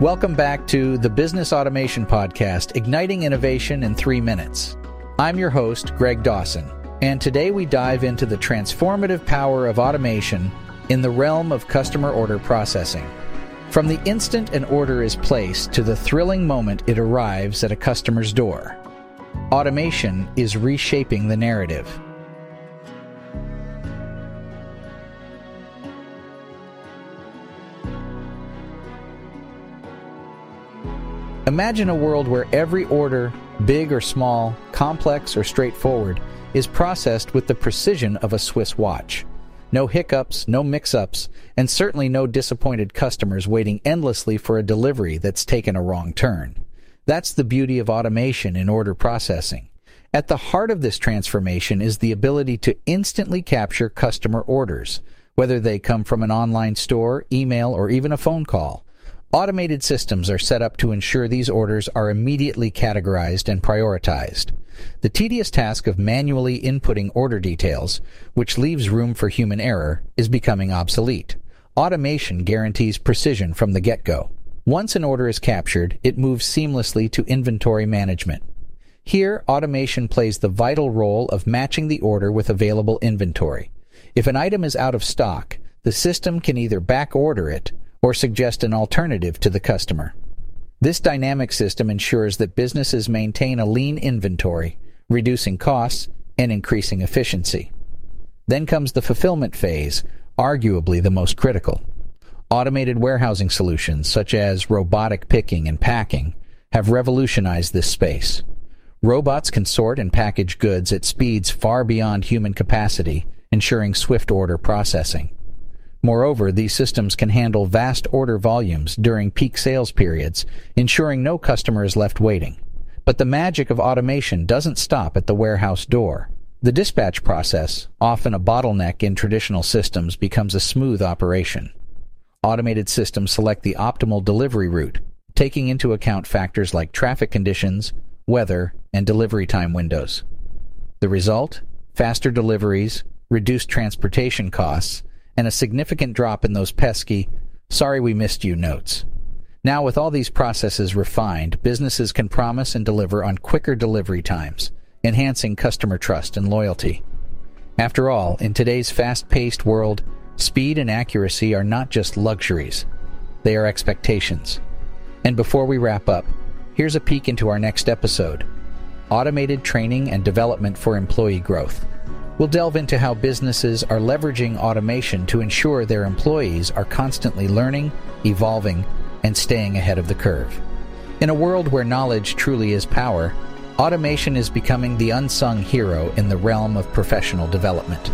Welcome back to the Business Automation Podcast, Igniting Innovation in Three Minutes. I'm your host, Greg Dawson, and today we dive into the transformative power of automation in the realm of customer order processing. From the instant an order is placed to the thrilling moment it arrives at a customer's door, automation is reshaping the narrative. Imagine a world where every order, big or small, complex or straightforward, is processed with the precision of a Swiss watch. No hiccups, no mix ups, and certainly no disappointed customers waiting endlessly for a delivery that's taken a wrong turn. That's the beauty of automation in order processing. At the heart of this transformation is the ability to instantly capture customer orders, whether they come from an online store, email, or even a phone call. Automated systems are set up to ensure these orders are immediately categorized and prioritized. The tedious task of manually inputting order details, which leaves room for human error, is becoming obsolete. Automation guarantees precision from the get-go. Once an order is captured, it moves seamlessly to inventory management. Here, automation plays the vital role of matching the order with available inventory. If an item is out of stock, the system can either back order it or suggest an alternative to the customer. This dynamic system ensures that businesses maintain a lean inventory, reducing costs and increasing efficiency. Then comes the fulfillment phase, arguably the most critical. Automated warehousing solutions, such as robotic picking and packing, have revolutionized this space. Robots can sort and package goods at speeds far beyond human capacity, ensuring swift order processing. Moreover, these systems can handle vast order volumes during peak sales periods, ensuring no customer is left waiting. But the magic of automation doesn't stop at the warehouse door. The dispatch process, often a bottleneck in traditional systems, becomes a smooth operation. Automated systems select the optimal delivery route, taking into account factors like traffic conditions, weather, and delivery time windows. The result? Faster deliveries, reduced transportation costs, and a significant drop in those pesky, sorry we missed you notes. Now, with all these processes refined, businesses can promise and deliver on quicker delivery times, enhancing customer trust and loyalty. After all, in today's fast paced world, speed and accuracy are not just luxuries, they are expectations. And before we wrap up, here's a peek into our next episode Automated Training and Development for Employee Growth. We'll delve into how businesses are leveraging automation to ensure their employees are constantly learning, evolving, and staying ahead of the curve. In a world where knowledge truly is power, automation is becoming the unsung hero in the realm of professional development.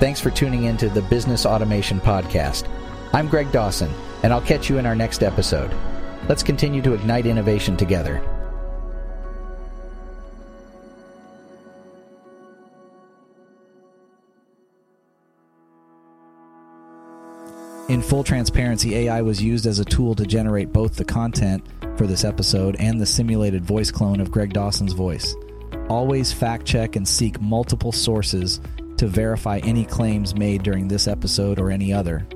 Thanks for tuning in to the Business Automation Podcast. I'm Greg Dawson, and I'll catch you in our next episode. Let's continue to ignite innovation together. In full transparency, AI was used as a tool to generate both the content for this episode and the simulated voice clone of Greg Dawson's voice. Always fact check and seek multiple sources to verify any claims made during this episode or any other.